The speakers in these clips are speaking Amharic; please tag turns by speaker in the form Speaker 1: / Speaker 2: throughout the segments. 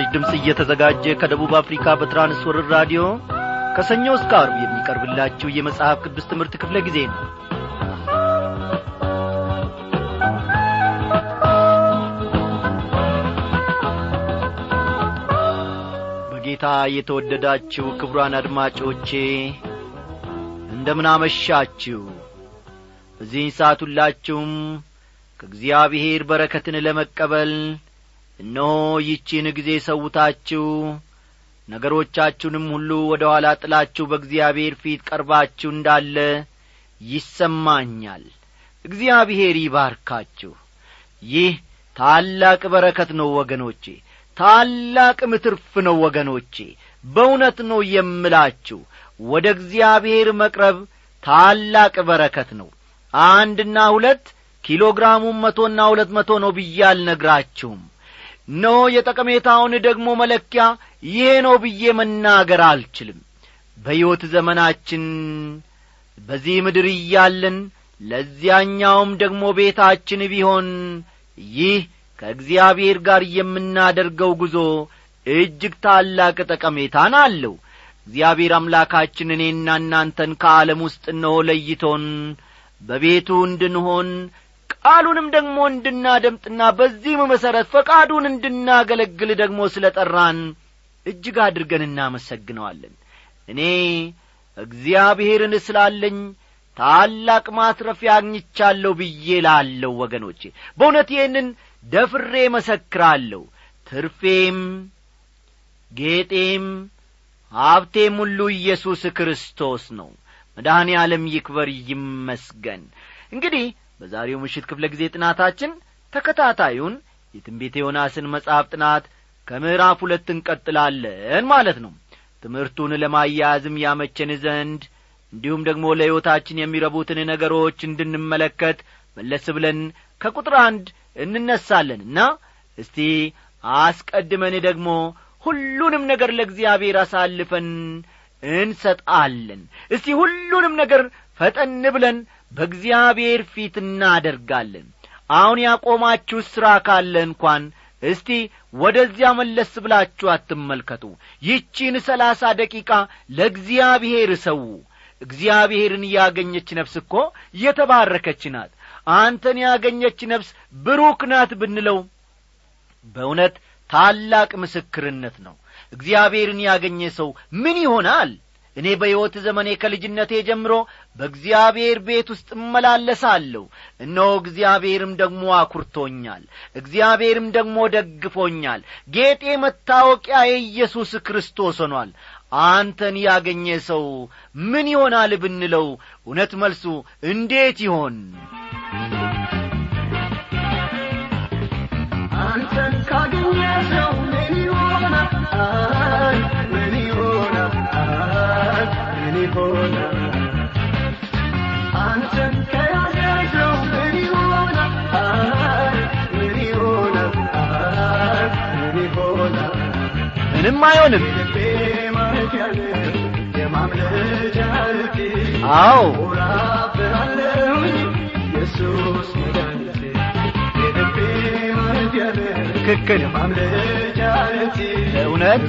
Speaker 1: ይህ ምስራች ድምፅ እየተዘጋጀ ከደቡብ አፍሪካ በትራንስወርር ራዲዮ ከሰኞ እስከ አርብ የሚቀርብላችሁ የመጽሐፍ ቅዱስ ትምህርት ክፍለ ጊዜ ነው። በጌታ የተወደዳችሁ ክቡራን አድማጮቼ እንደምናመሻችሁ በዚህን ሰዓት ሁላችሁም ከእግዚአብሔር በረከትን ለመቀበል እነሆ ይቺን ጊዜ ሰውታችሁ ነገሮቻችሁንም ሁሉ ወደ ኋላ ጥላችሁ በእግዚአብሔር ፊት ቀርባችሁ እንዳለ ይሰማኛል። እግዚአብሔር ይባርካችሁ። ይህ ታላቅ በረከት ነው ወገኖቼ ታላቅም ትርፍ ነው ወገኖቼ። በእውነት ነው የምላችሁ ወደ እግዚአብሔር መቅረብ ታላቅ በረከት ነው። አንድና ሁለት ኪሎ ግራሙም መቶና ሁለት መቶ ነው ብዬ አልነግራችሁም እነሆ የጠቀሜታውን ደግሞ መለኪያ ይሄ ነው ብዬ መናገር አልችልም። በሕይወት ዘመናችን በዚህ ምድር እያለን ለዚያኛውም ደግሞ ቤታችን ቢሆን ይህ ከእግዚአብሔር ጋር የምናደርገው ጉዞ እጅግ ታላቅ ጠቀሜታን አለው። እግዚአብሔር አምላካችን እኔና እናንተን ከዓለም ውስጥ እነሆ ለይቶን በቤቱ እንድንሆን ቃሉንም ደግሞ እንድናደምጥና በዚህም መሠረት ፈቃዱን እንድናገለግል ደግሞ ስለ ጠራን እጅግ አድርገን እናመሰግነዋለን። እኔ እግዚአብሔርን ስላለኝ ታላቅ ማትረፊያ አግኝቻለሁ ብዬ ላለሁ ወገኖቼ በእውነት ይህንን ደፍሬ መሰክራለሁ። ትርፌም ጌጤም ሀብቴም ሁሉ ኢየሱስ ክርስቶስ ነው። መድኃኔ ዓለም ይክበር ይመስገን። እንግዲህ በዛሬው ምሽት ክፍለ ጊዜ ጥናታችን ተከታታዩን የትንቤተ ዮናስን መጽሐፍ ጥናት ከምዕራፍ ሁለት እንቀጥላለን ማለት ነው። ትምህርቱን ለማያያዝም ያመቸን ዘንድ እንዲሁም ደግሞ ለሕይወታችን የሚረቡትን ነገሮች እንድንመለከት መለስ ብለን ከቁጥር አንድ እንነሳለንና እስቲ አስቀድመን ደግሞ ሁሉንም ነገር ለእግዚአብሔር አሳልፈን እንሰጣለን። እስቲ ሁሉንም ነገር ፈጠን ብለን በእግዚአብሔር ፊት እናደርጋለን። አሁን ያቆማችሁ ሥራ ካለ እንኳን እስቲ ወደዚያ መለስ ብላችሁ አትመልከቱ። ይቺን ሰላሳ ደቂቃ ለእግዚአብሔር ሰው እግዚአብሔርን ያገኘች ነፍስ እኮ የተባረከች ናት። አንተን ያገኘች ነፍስ ብሩክ ናት ብንለው በእውነት ታላቅ ምስክርነት ነው። እግዚአብሔርን ያገኘ ሰው ምን ይሆናል እኔ በሕይወት ዘመኔ ከልጅነቴ ጀምሮ በእግዚአብሔር ቤት ውስጥ እመላለሳለሁ። እነሆ እግዚአብሔርም ደግሞ አኩርቶኛል እግዚአብሔርም ደግሞ ደግፎኛል። ጌጤ መታወቂያ የኢየሱስ ክርስቶስ ሆኗል። አንተን ያገኘ ሰው ምን ይሆናል ብንለው እውነት መልሱ እንዴት ይሆን?
Speaker 2: አንተን
Speaker 1: ምንም አይሆንም። አዎ። ትክክል። እውነት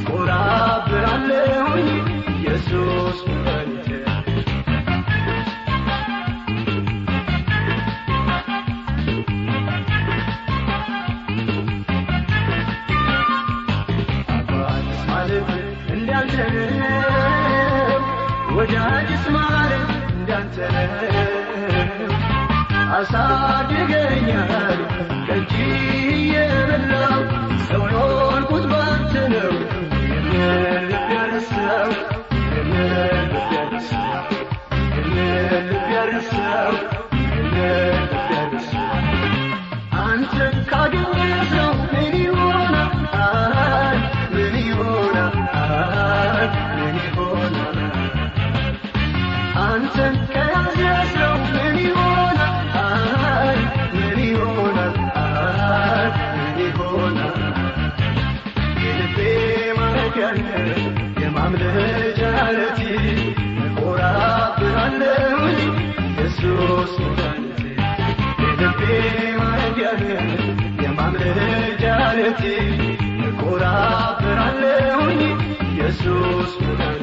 Speaker 2: ወዳጅስ ማለት እንዳንተ አሳድገኛል። ከእጅ መድኃኒቴ እኮራብራለሁኝ ኢየሱስ ዘመን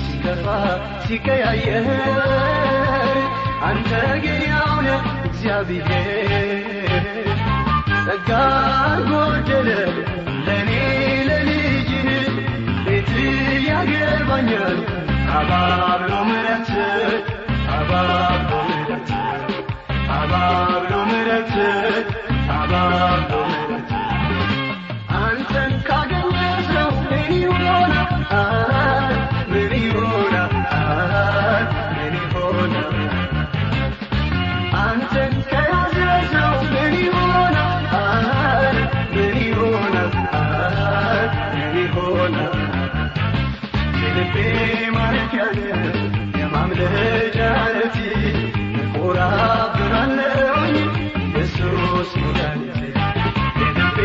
Speaker 2: ሲገፋ ሲቀያየር አንተ ግን ያው ነህ እግዚአብሔር አባብሎ ምረት አባብሎ መድኃኒቴ የልቤ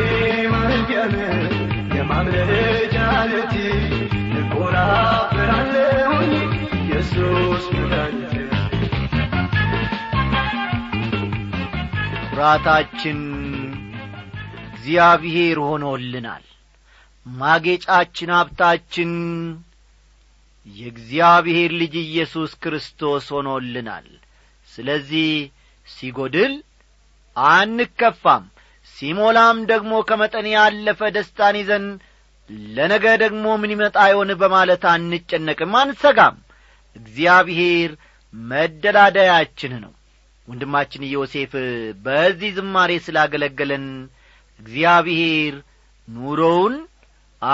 Speaker 1: እግዚአብሔር ሆኖልናል። ማጌጫችን ሀብታችን የእግዚአብሔር ልጅ ኢየሱስ ክርስቶስ ሆኖልናል። ስለዚህ ሲጐድል አንከፋም። ሲሞላም ደግሞ ከመጠን ያለፈ ደስታን ይዘን ለነገ ደግሞ ምን ይመጣ ይሆን በማለት አንጨነቅም አንሰጋም። እግዚአብሔር መደላደያችን ነው። ወንድማችን ዮሴፍ በዚህ ዝማሬ ስላገለገለን እግዚአብሔር ኑሮውን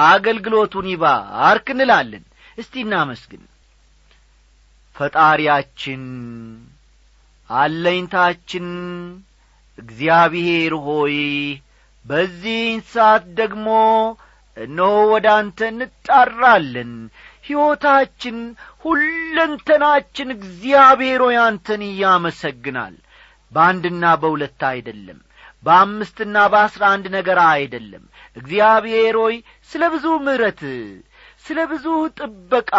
Speaker 1: አገልግሎቱን ይባርክ እንላለን። እስቲ እናመስግን። ፈጣሪያችን አለኝታችን እግዚአብሔር ሆይ በዚህን ሰዓት ደግሞ እነሆ ወደ አንተ እንጣራለን። ሕይወታችን ሁለንተናችን እግዚአብሔር ሆይ አንተን ያመሰግናል። በአንድና በሁለት አይደለም በአምስትና በአስራ አንድ ነገር አይደለም። እግዚአብሔር ሆይ ስለ ብዙ ምሕረት ስለ ብዙ ጥበቃ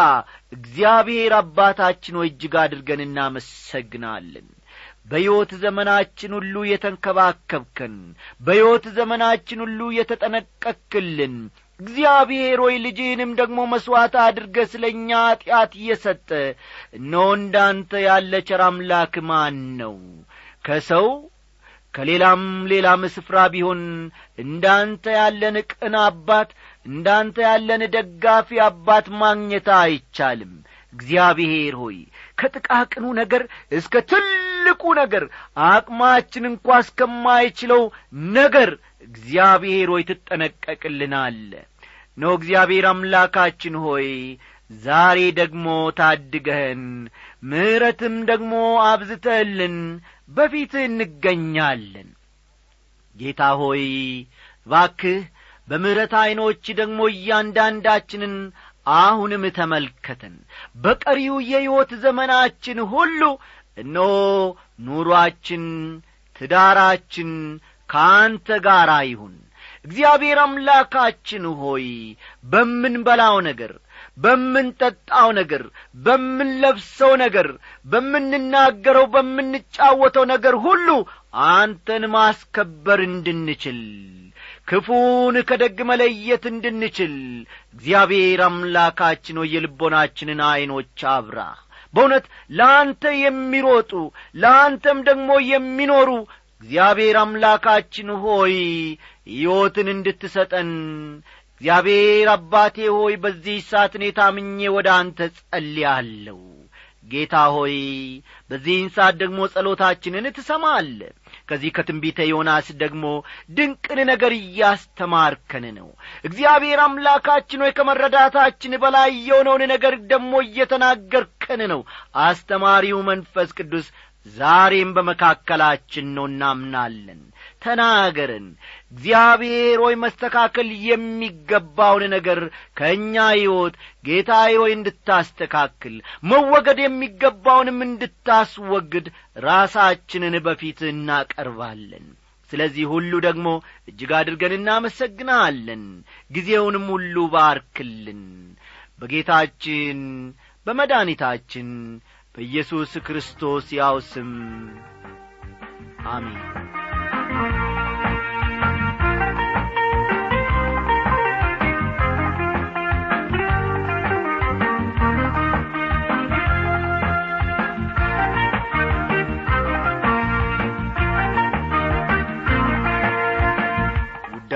Speaker 1: እግዚአብሔር አባታችን ሆይ እጅግ አድርገን እናመሰግናለን በሕይወት ዘመናችን ሁሉ የተንከባከብከን በሕይወት ዘመናችን ሁሉ የተጠነቀክልን እግዚአብሔር ሆይ ልጅህንም ደግሞ መሥዋዕት አድርገ ስለ እኛ ኀጢአት እየሰጠ እነሆ እንዳንተ ያለ ቸር አምላክ ማን ነው? ከሰው ከሌላም ሌላም ስፍራ ቢሆን እንዳንተ ያለን ቅን አባት እንዳንተ ያለን ደጋፊ አባት ማግኘት አይቻልም። እግዚአብሔር ሆይ ከጥቃቅኑ ነገር እስከ ትልቁ ነገር አቅማችን እንኳ እስከማይችለው ነገር እግዚአብሔር ሆይ ትጠነቀቅልናል። ኖ እግዚአብሔር አምላካችን ሆይ ዛሬ ደግሞ ታድገህን ምሕረትም ደግሞ አብዝተህልን በፊትህ እንገኛለን። ጌታ ሆይ ባክህ በምሕረት ዐይኖች ደግሞ እያንዳንዳችንን አሁንም ተመልከተን በቀሪው የሕይወት ዘመናችን ሁሉ እነሆ ኑሮአችን ትዳራችን ከአንተ ጋር ይሁን። እግዚአብሔር አምላካችን ሆይ በምንበላው ነገር በምንጠጣው ነገር በምንለብሰው ነገር በምንናገረው በምንጫወተው ነገር ሁሉ አንተን ማስከበር እንድንችል ክፉን ከደግ መለየት እንድንችል እግዚአብሔር አምላካችን ሆይ የልቦናችንን ዐይኖች አብራ በእውነት ለአንተ የሚሮጡ ለአንተም ደግሞ የሚኖሩ እግዚአብሔር አምላካችን ሆይ ሕይወትን እንድትሰጠን እግዚአብሔር አባቴ ሆይ በዚህ ሰዓት እኔ ታምኜ ወደ አንተ ጸልያለሁ። ጌታ ሆይ በዚህን ሰዓት ደግሞ ጸሎታችንን ትሰማለ ከዚህ ከትንቢተ ዮናስ ደግሞ ድንቅን ነገር እያስተማርከን ነው። እግዚአብሔር አምላካችን ሆይ ከመረዳታችን በላይ የሆነውን ነገር ደግሞ እየተናገርከን ነው። አስተማሪው መንፈስ ቅዱስ ዛሬም በመካከላችን ነው እናምናለን ተናገረን እግዚአብሔር ሆይ መስተካከል የሚገባውን ነገር ከእኛ ሕይወት ጌታዬ ሆይ እንድታስተካክል መወገድ የሚገባውንም እንድታስወግድ ራሳችንን በፊት እናቀርባለን። ስለዚህ ሁሉ ደግሞ እጅግ አድርገን እናመሰግናለን። ጊዜውንም ሁሉ ባርክልን። በጌታችን በመድኃኒታችን በኢየሱስ ክርስቶስ ያው ስም አሜን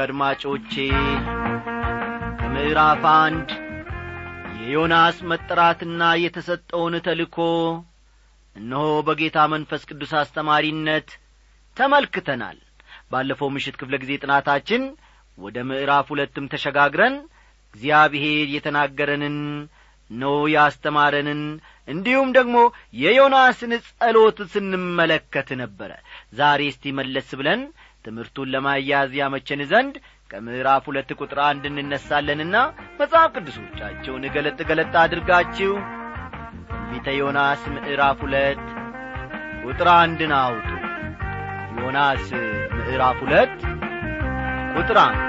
Speaker 1: አድማጮቼ ከምዕራፍ አንድ የዮናስ መጠራትና የተሰጠውን ተልኮ እነሆ በጌታ መንፈስ ቅዱስ አስተማሪነት ተመልክተናል ባለፈው ምሽት ክፍለ ጊዜ ጥናታችን ወደ ምዕራፍ ሁለትም ተሸጋግረን እግዚአብሔር የተናገረንን እነሆ ያስተማረንን እንዲሁም ደግሞ የዮናስን ጸሎት ስንመለከት ነበረ። ዛሬ እስቲ መለስ ብለን ትምህርቱን ለማያዝ ያመቸን ዘንድ ከምዕራፍ ሁለት ቁጥር አንድ እንነሳለንና መጽሐፍ ቅዱሶቻቸውን ገለጥ ገለጥ አድርጋችሁ ትንቢተ ዮናስ ምዕራፍ ሁለት ቁጥር አንድን አውጡ። ዮናስ ምዕራፍ ሁለት ቁጥር አንድ።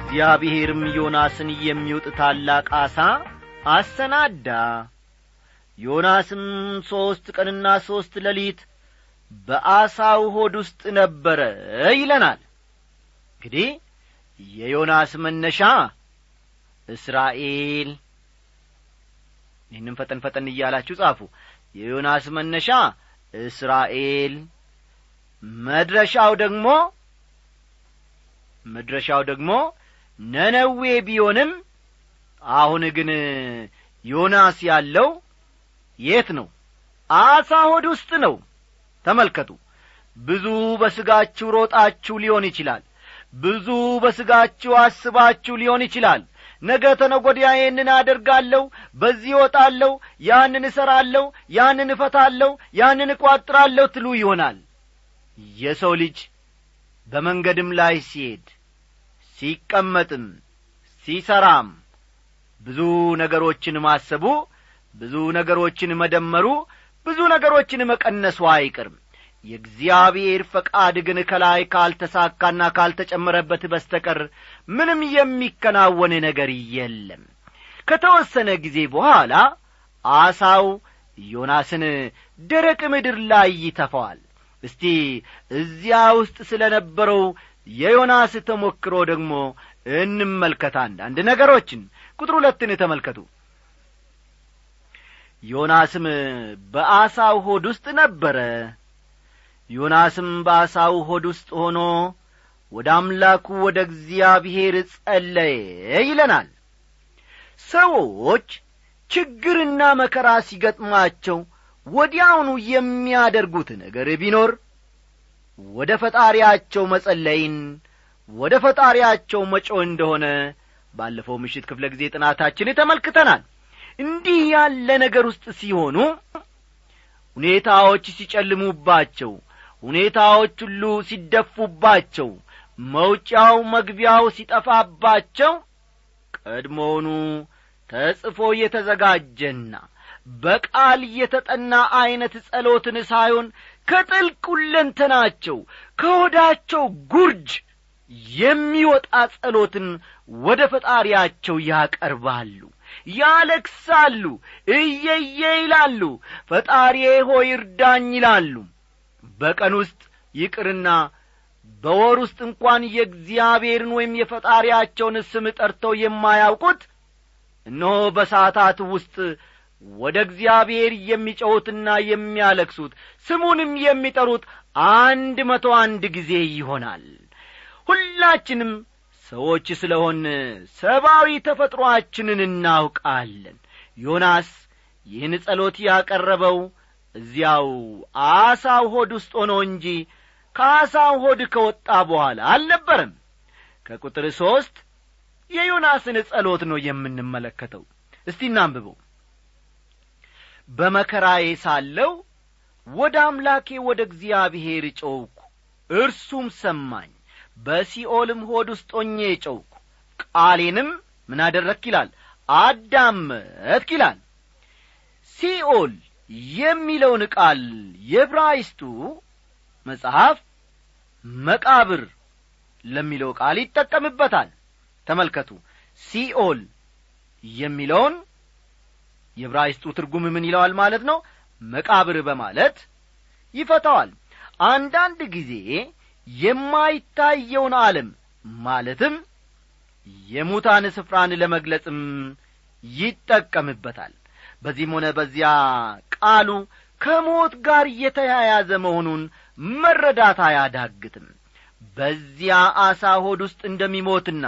Speaker 1: እግዚአብሔርም ዮናስን የሚውጥ ታላቅ አሳ አሰናዳ። ዮናስም ሦስት ቀንና ሦስት ሌሊት በአሳው ሆድ ውስጥ ነበረ ይለናል። እንግዲህ የዮናስ መነሻ እስራኤል። ይህንም ፈጠን ፈጠን እያላችሁ ጻፉ። የዮናስ መነሻ እስራኤል። መድረሻው ደግሞ መድረሻው ደግሞ ነነዌ ቢሆንም አሁን ግን ዮናስ ያለው የት ነው? አሳ ሆድ ውስጥ ነው። ተመልከቱ። ብዙ በሥጋችሁ ሮጣችሁ ሊሆን ይችላል። ብዙ በሥጋችሁ አስባችሁ ሊሆን ይችላል ነገ ተነጐዲያ ይህንን አደርጋለሁ በዚህ ወጣለሁ ያንን እሠራለሁ ያንን እፈታለሁ ያንን እቋጥራለሁ ትሉ ይሆናል። የሰው ልጅ በመንገድም ላይ ሲሄድ ሲቀመጥም ሲሰራም ብዙ ነገሮችን ማሰቡ ብዙ ነገሮችን መደመሩ ብዙ ነገሮችን መቀነሱ አይቅርም የእግዚአብሔር ፈቃድ ግን ከላይ ካልተሳካና ካልተጨመረበት በስተቀር ምንም የሚከናወን ነገር የለም። ከተወሰነ ጊዜ በኋላ አሳው ዮናስን ደረቅ ምድር ላይ ይተፋዋል። እስቲ እዚያ ውስጥ ስለ ነበረው የዮናስ ተሞክሮ ደግሞ እንመልከት አንዳንድ ነገሮችን። ቁጥር ሁለትን ተመልከቱ። ዮናስም በአሳው ሆድ ውስጥ ነበረ ዮናስም በአሳው ሆድ ውስጥ ሆኖ ወደ አምላኩ ወደ እግዚአብሔር ጸለየ ይለናል። ሰዎች ችግርና መከራ ሲገጥማቸው ወዲያውኑ የሚያደርጉት ነገር ቢኖር ወደ ፈጣሪያቸው መጸለይን ወደ ፈጣሪያቸው መጮ እንደሆነ ባለፈው ምሽት ክፍለ ጊዜ ጥናታችን ተመልክተናል። እንዲህ ያለ ነገር ውስጥ ሲሆኑ ሁኔታዎች ሲጨልሙባቸው ሁኔታዎች ሁሉ ሲደፉባቸው መውጫው መግቢያው ሲጠፋባቸው ቀድሞውኑ ተጽፎ የተዘጋጀና በቃል የተጠና ዐይነት ጸሎትን ሳይሆን ከጥልቅ ሁለንተናቸው ከሆዳቸው ጉርጅ የሚወጣ ጸሎትን ወደ ፈጣሪያቸው ያቀርባሉ ያለክሳሉ እየየ ይላሉ ፈጣሪዬ ሆይ እርዳኝ ይላሉ በቀን ውስጥ ይቅርና በወር ውስጥ እንኳን የእግዚአብሔርን ወይም የፈጣሪያቸውን ስም ጠርተው የማያውቁት እነሆ በሰዓታት ውስጥ ወደ እግዚአብሔር የሚጨውትና የሚያለክሱት ስሙንም የሚጠሩት አንድ መቶ አንድ ጊዜ ይሆናል። ሁላችንም ሰዎች ስለሆን ሰብአዊ ተፈጥሮአችንን እናውቃለን። ዮናስ ይህን ጸሎት ያቀረበው እዚያው አሳው ሆድ ውስጥ ሆኖ እንጂ ከአሳው ሆድ ከወጣ በኋላ አልነበረም። ከቁጥር ሦስት የዮናስን ጸሎት ነው የምንመለከተው። እስቲ እናንብበው። በመከራዬ ሳለው ወደ አምላኬ ወደ እግዚአብሔር ጮውኩ እርሱም ሰማኝ። በሲኦልም ሆድ ውስጥ ሆኜ ጮውኩ ቃሌንም ምን አደረክ ይላል? አዳመጥክ ይላል። ሲኦል የሚለውን ቃል የብራይስቱ መጽሐፍ መቃብር ለሚለው ቃል ይጠቀምበታል። ተመልከቱ። ሲኦል የሚለውን የብራይስጡ ትርጉም ምን ይለዋል ማለት ነው? መቃብር በማለት ይፈታዋል። አንዳንድ ጊዜ የማይታየውን ዓለም ማለትም የሙታን ስፍራን ለመግለጽም ይጠቀምበታል በዚህም ሆነ በዚያ ቃሉ ከሞት ጋር የተያያዘ መሆኑን መረዳት አያዳግትም። በዚያ አሳ ሆድ ውስጥ እንደሚሞትና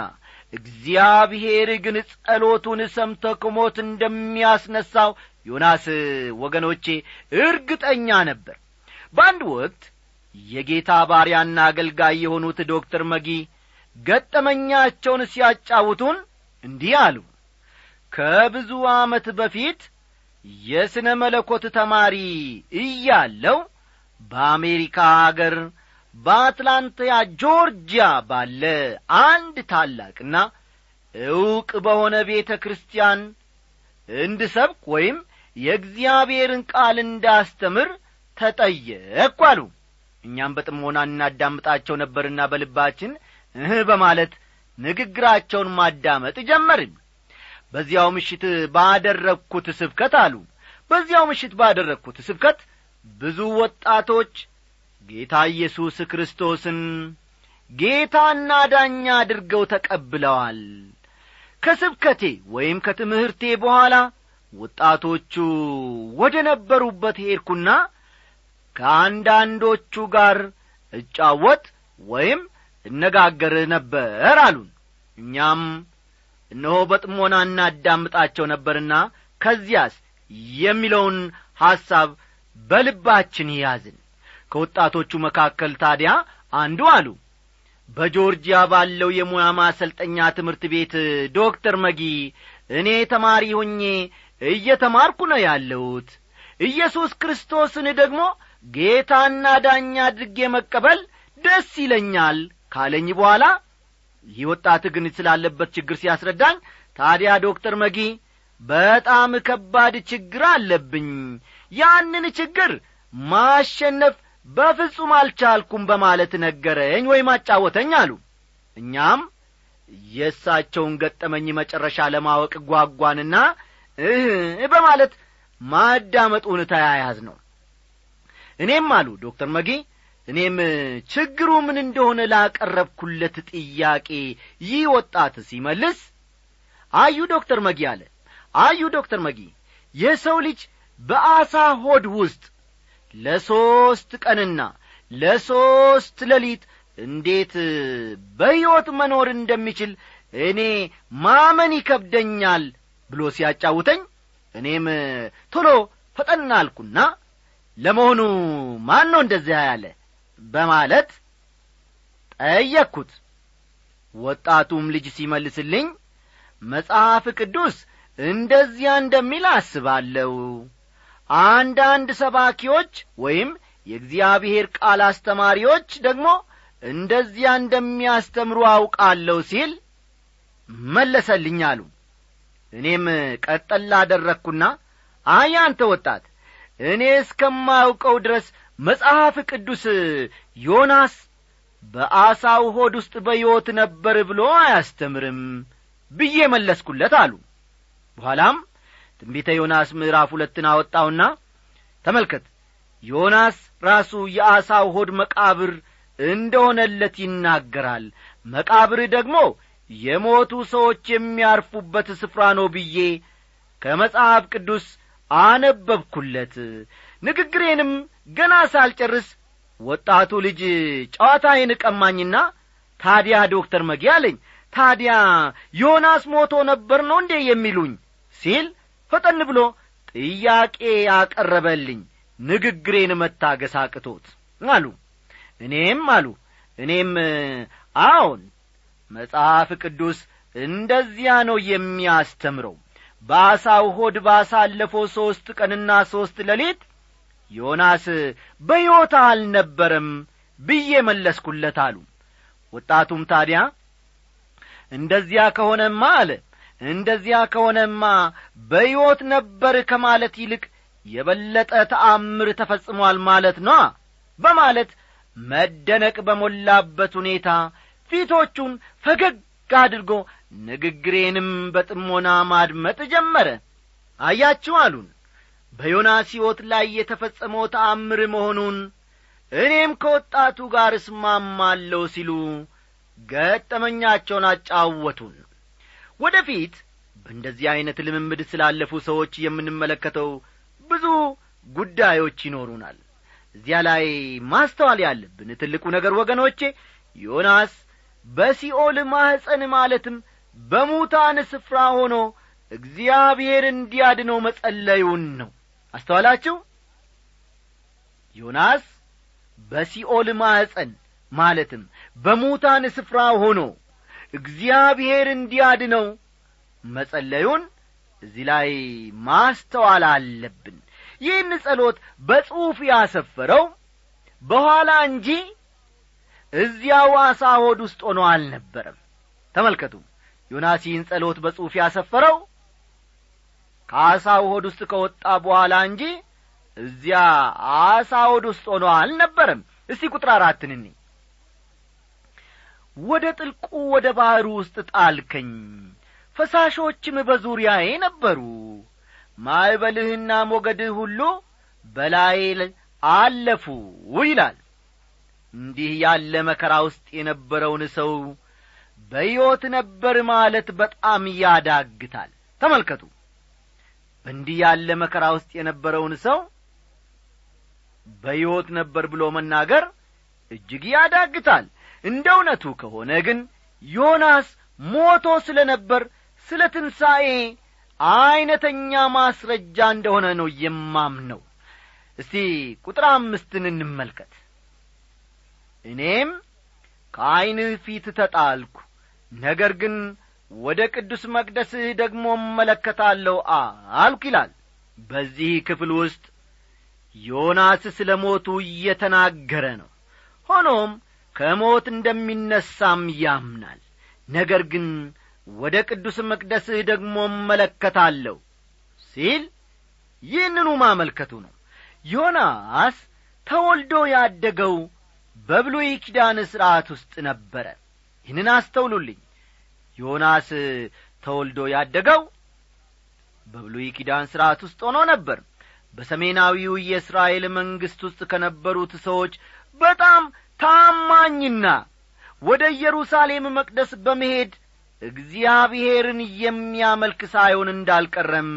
Speaker 1: እግዚአብሔር ግን ጸሎቱን ሰምቶ ከሞት እንደሚያስነሳው ዮናስ ወገኖቼ እርግጠኛ ነበር። በአንድ ወቅት የጌታ ባሪያና አገልጋይ የሆኑት ዶክተር መጊ ገጠመኛቸውን ሲያጫውቱን እንዲህ አሉ። ከብዙ ዓመት በፊት የሥነ መለኮት ተማሪ እያለው በአሜሪካ አገር በአትላንታ ጆርጂያ ባለ አንድ ታላቅና ዕውቅ በሆነ ቤተ ክርስቲያን እንድሰብክ ወይም የእግዚአብሔርን ቃል እንዳስተምር ተጠየቅኩ አሉ። እኛም በጥሞና እናዳምጣቸው ነበርና በልባችን እህ በማለት ንግግራቸውን ማዳመጥ ጀመርን በዚያው ምሽት ባደረግኩት ስብከት አሉ። በዚያው ምሽት ባደረግኩት ስብከት ብዙ ወጣቶች ጌታ ኢየሱስ ክርስቶስን ጌታና ዳኛ አድርገው ተቀብለዋል። ከስብከቴ ወይም ከትምህርቴ በኋላ ወጣቶቹ ወደ ነበሩበት ሄድኩና ከአንዳንዶቹ ጋር እጫወት ወይም እነጋገር ነበር አሉን። እኛም እነሆ በጥሞና እናዳምጣቸው ነበርና ከዚያስ የሚለውን ሐሳብ በልባችን ያዝን። ከወጣቶቹ መካከል ታዲያ አንዱ አሉ። በጆርጂያ ባለው የሙያ ማሰልጠኛ ትምህርት ቤት ዶክተር መጊ እኔ ተማሪ ሆኜ እየተማርኩ ነው ያለሁት። ኢየሱስ ክርስቶስን ደግሞ ጌታና ዳኛ አድርጌ መቀበል ደስ ይለኛል ካለኝ በኋላ ይህ ወጣት ግን ስላለበት ችግር ሲያስረዳኝ ታዲያ ዶክተር መጊ በጣም ከባድ ችግር አለብኝ። ያንን ችግር ማሸነፍ በፍጹም አልቻልኩም በማለት ነገረኝ ወይም አጫወተኝ አሉ። እኛም የእሳቸውን ገጠመኝ መጨረሻ ለማወቅ ጓጓንና እህ በማለት ማዳመጡን ተያያዝ ነው እኔም አሉ ዶክተር መጊ እኔም ችግሩ ምን እንደሆነ ላቀረብኩለት ጥያቄ ይህ ወጣት ሲመልስ አዩ ዶክተር መጊ አለ። አዩ ዶክተር መጊ የሰው ልጅ በአሳ ሆድ ውስጥ ለሦስት ቀንና ለሦስት ሌሊት እንዴት በሕይወት መኖር እንደሚችል እኔ ማመን ይከብደኛል ብሎ ሲያጫውተኝ እኔም ቶሎ ፈጠና አልኩና ለመሆኑ ማን ነው እንደዚያ ያለ በማለት ጠየቅኩት። ወጣቱም ልጅ ሲመልስልኝ መጽሐፍ ቅዱስ እንደዚያ እንደሚል አስባለሁ። አንዳንድ ሰባኪዎች ወይም የእግዚአብሔር ቃል አስተማሪዎች ደግሞ እንደዚያ እንደሚያስተምሩ አውቃለሁ ሲል መለሰልኝ አሉ። እኔም ቀጠል አደረግኩና አይ አንተ ወጣት እኔ እስከማውቀው ድረስ መጽሐፍ ቅዱስ ዮናስ በአሳው ሆድ ውስጥ በሕይወት ነበር ብሎ አያስተምርም ብዬ መለስኩለት አሉ። በኋላም ትንቢተ ዮናስ ምዕራፍ ሁለትን አወጣውና ተመልከት ዮናስ ራሱ የአሳው ሆድ መቃብር እንደሆነለት ይናገራል። መቃብር ደግሞ የሞቱ ሰዎች የሚያርፉበት ስፍራ ነው ብዬ ከመጽሐፍ ቅዱስ አነበብኩለት። ንግግሬንም ገና ሳልጨርስ ወጣቱ ልጅ ጨዋታዬን ቀማኝና ታዲያ ዶክተር መጊ አለኝ። ታዲያ ዮናስ ሞቶ ነበር ነው እንዴ የሚሉኝ? ሲል ፈጠን ብሎ ጥያቄ ያቀረበልኝ ንግግሬን መታገስ አቅቶት አሉ። እኔም አሉ እኔም አዎን መጽሐፍ ቅዱስ እንደዚያ ነው የሚያስተምረው። በአሳው ሆድ ባሳለፈው ሦስት ቀንና ሦስት ሌሊት ዮናስ በሕይወት አልነበረም ብዬ መለስኩለት አሉ። ወጣቱም ታዲያ እንደዚያ ከሆነማ አለ እንደዚያ ከሆነማ በሕይወት ነበር ከማለት ይልቅ የበለጠ ተአምር ተፈጽሟል ማለት ኗ በማለት መደነቅ በሞላበት ሁኔታ ፊቶቹን ፈገግ አድርጎ ንግግሬንም በጥሞና ማድመጥ ጀመረ። አያችሁ አሉን በዮናስ ሕይወት ላይ የተፈጸመው ተአምር መሆኑን እኔም ከወጣቱ ጋር እስማማለሁ ሲሉ ገጠመኛቸውን አጫወቱን። ወደ ፊት በእንደዚህ ዐይነት ልምምድ ስላለፉ ሰዎች የምንመለከተው ብዙ ጉዳዮች ይኖሩናል። እዚያ ላይ ማስተዋል ያለብን ትልቁ ነገር ወገኖቼ ዮናስ በሲኦል ማኅፀን ማለትም በሙታን ስፍራ ሆኖ እግዚአብሔር እንዲያድነው መጸለዩን ነው አስተዋላችሁ? ዮናስ በሲኦል ማኅፀን ማለትም በሙታን ስፍራ ሆኖ እግዚአብሔር እንዲያድነው መጸለዩን እዚህ ላይ ማስተዋል አለብን። ይህን ጸሎት በጽሑፍ ያሰፈረው በኋላ እንጂ እዚያው አሳ ሆድ ውስጥ ሆኖ አልነበረም። ተመልከቱ። ዮናስ ይህን ጸሎት በጽሑፍ ያሰፈረው ከአሳው ሆድ ውስጥ ከወጣ በኋላ እንጂ እዚያ አሳ ሆድ ውስጥ ሆኖ አልነበረም። እስቲ ቁጥር አራትን እኒ ወደ ጥልቁ ወደ ባሕሩ ውስጥ ጣልከኝ ፈሳሾችም በዙሪያዬ ነበሩ። ማዕበልህና ሞገድህ ሁሉ በላይ አለፉ ይላል። እንዲህ ያለ መከራ ውስጥ የነበረውን ሰው በሕይወት ነበር ማለት በጣም ያዳግታል። ተመልከቱ በእንዲህ ያለ መከራ ውስጥ የነበረውን ሰው በሕይወት ነበር ብሎ መናገር እጅግ ያዳግታል። እንደ እውነቱ ከሆነ ግን ዮናስ ሞቶ ስለ ነበር ስለ ትንሣኤ ዐይነተኛ ማስረጃ እንደሆነ ነው የማምነው። እስቲ ቁጥር አምስትን እንመልከት። እኔም ከዐይንህ ፊት ተጣልኩ ነገር ግን ወደ ቅዱስ መቅደስህ ደግሞ እመለከታለሁ አልኩ ይላል። በዚህ ክፍል ውስጥ ዮናስ ስለ ሞቱ እየተናገረ ነው። ሆኖም ከሞት እንደሚነሳም ያምናል። ነገር ግን ወደ ቅዱስ መቅደስህ ደግሞ እመለከታለሁ ሲል ይህንኑ ማመልከቱ ነው። ዮናስ ተወልዶ ያደገው በብሉይ ኪዳን ሥርዓት ውስጥ ነበረ። ይህንን አስተውሉልኝ ዮናስ ተወልዶ ያደገው በብሉይ ኪዳን ሥርዓት ውስጥ ሆኖ ነበር። በሰሜናዊው የእስራኤል መንግሥት ውስጥ ከነበሩት ሰዎች በጣም ታማኝና ወደ ኢየሩሳሌም መቅደስ በመሄድ እግዚአብሔርን የሚያመልክ ሳይሆን እንዳልቀረም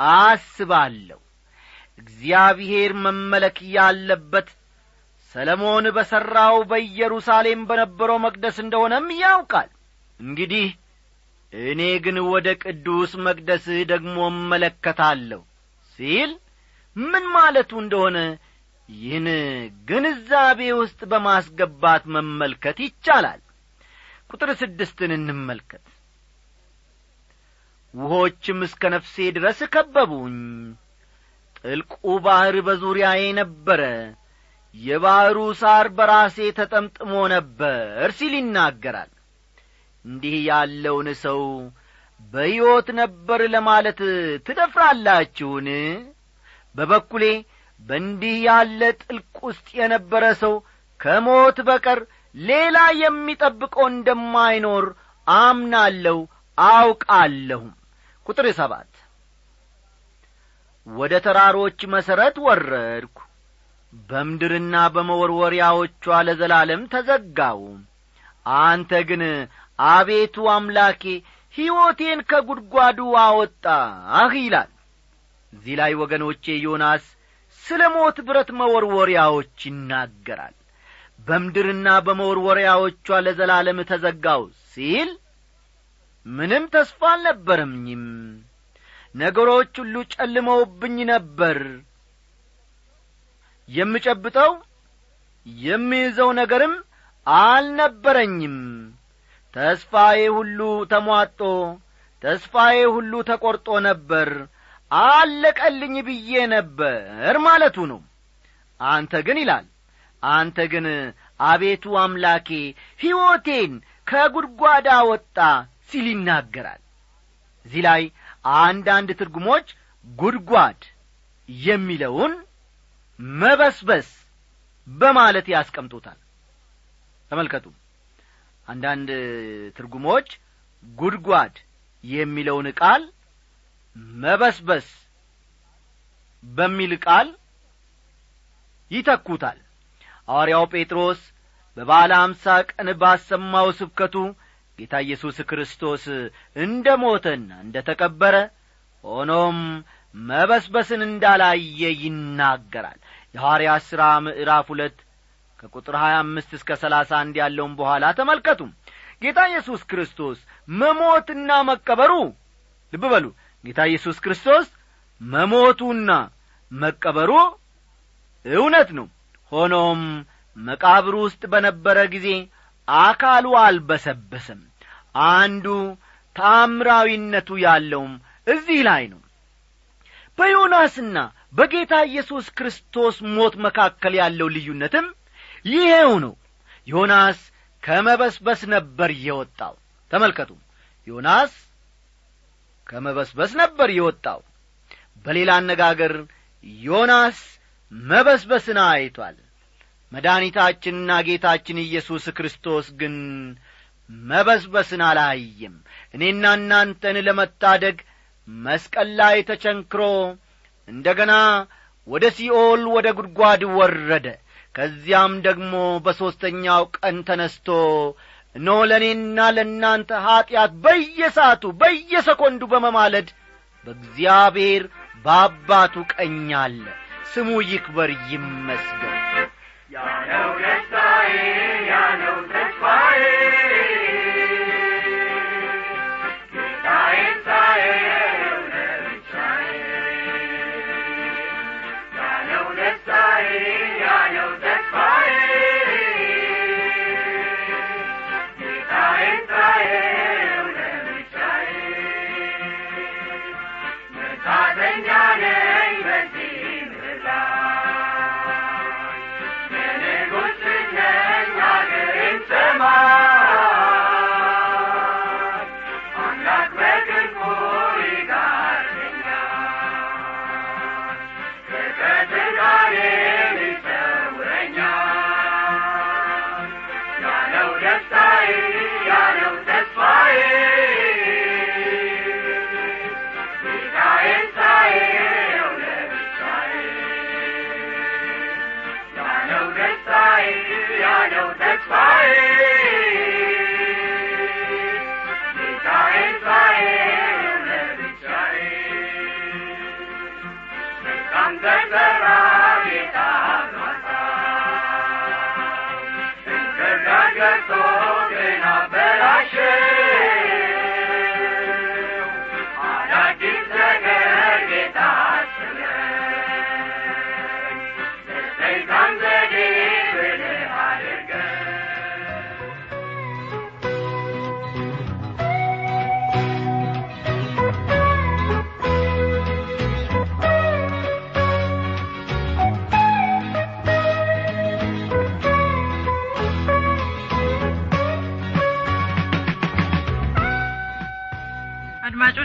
Speaker 1: አስባለሁ። እግዚአብሔር መመለክ ያለበት ሰለሞን በሠራው በኢየሩሳሌም በነበረው መቅደስ እንደሆነም ያውቃል እንግዲህ እኔ ግን ወደ ቅዱስ መቅደስህ ደግሞ እመለከታለሁ ሲል ምን ማለቱ እንደሆነ ይህን ግንዛቤ ውስጥ በማስገባት መመልከት ይቻላል። ቁጥር ስድስትን እንመልከት። ውሆችም እስከ ነፍሴ ድረስ ከበቡኝ። ጥልቁ ባሕር በዙሪያዬ ነበረ። የባሕሩ ሳር በራሴ ተጠምጥሞ ነበር ሲል ይናገራል እንዲህ ያለውን ሰው በሕይወት ነበር ለማለት ትደፍራላችሁን? በበኩሌ በእንዲህ ያለ ጥልቅ ውስጥ የነበረ ሰው ከሞት በቀር ሌላ የሚጠብቀው እንደማይኖር አምናለሁ አውቃለሁም ቁጥር ሰባት ወደ ተራሮች መሠረት ወረድኩ። በምድርና በመወርወሪያዎቿ ለዘላለም ተዘጋው አንተ ግን አቤቱ አምላኬ ሕይወቴን ከጒድጓዱ አወጣህ ይላል። እዚህ ላይ ወገኖቼ ዮናስ ስለ ሞት ብረት መወርወሪያዎች ይናገራል። በምድርና በመወርወሪያዎቿ ለዘላለም ተዘጋው ሲል ምንም ተስፋ አልነበረምኝም። ነገሮች ሁሉ ጨልመውብኝ ነበር። የምጨብጠው የሚይዘው ነገርም አልነበረኝም ተስፋዬ ሁሉ ተሟጦ ተስፋዬ ሁሉ ተቈርጦ ነበር። አለቀልኝ ብዬ ነበር ማለቱ ነው። አንተ ግን ይላል አንተ ግን አቤቱ አምላኬ ሕይወቴን ከጒድጓዳ ወጣ ሲል ይናገራል። እዚህ ላይ አንዳንድ ትርጉሞች ጒድጓድ የሚለውን መበስበስ በማለት ያስቀምጡታል። ተመልከቱ አንዳንድ ትርጉሞች ጉድጓድ የሚለውን ቃል መበስበስ በሚል ቃል ይተኩታል። ሐዋርያው ጴጥሮስ በባለ አምሳ ቀን ባሰማው ስብከቱ ጌታ ኢየሱስ ክርስቶስ እንደ ሞተና እንደ ተቀበረ ሆኖም መበስበስን እንዳላየ ይናገራል። የሐዋርያ ሥራ ምዕራፍ ሁለት ከቁጥር ሀያ አምስት እስከ ሰላሳ አንድ ያለውን በኋላ ተመልከቱ። ጌታ ኢየሱስ ክርስቶስ መሞትና መቀበሩ ልብ በሉ ጌታ ኢየሱስ ክርስቶስ መሞቱና መቀበሩ እውነት ነው። ሆኖም መቃብሩ ውስጥ በነበረ ጊዜ አካሉ አልበሰበሰም። አንዱ ታምራዊነቱ ያለውም እዚህ ላይ ነው። በዮናስና በጌታ ኢየሱስ ክርስቶስ ሞት መካከል ያለው ልዩነትም ይሄው ነው። ዮናስ ከመበስበስ ነበር የወጣው። ተመልከቱ። ዮናስ ከመበስበስ ነበር የወጣው። በሌላ አነጋገር ዮናስ መበስበስን አይቷል። መድኒታችንና ጌታችን ኢየሱስ ክርስቶስ ግን መበስበስን አላየም። እኔና እናንተን ለመታደግ መስቀል ላይ ተቸንክሮ እንደ ገና ወደ ሲኦል ወደ ጉድጓድ ወረደ ከዚያም ደግሞ በሦስተኛው ቀን ተነስቶ እኖ ለእኔና ለእናንተ ኀጢአት በየሳቱ በየሰኮንዱ በመማለድ በእግዚአብሔር በአባቱ ቀኝ አለ። ስሙ ይክበር ይመስገን።
Speaker 3: ያለው በጣም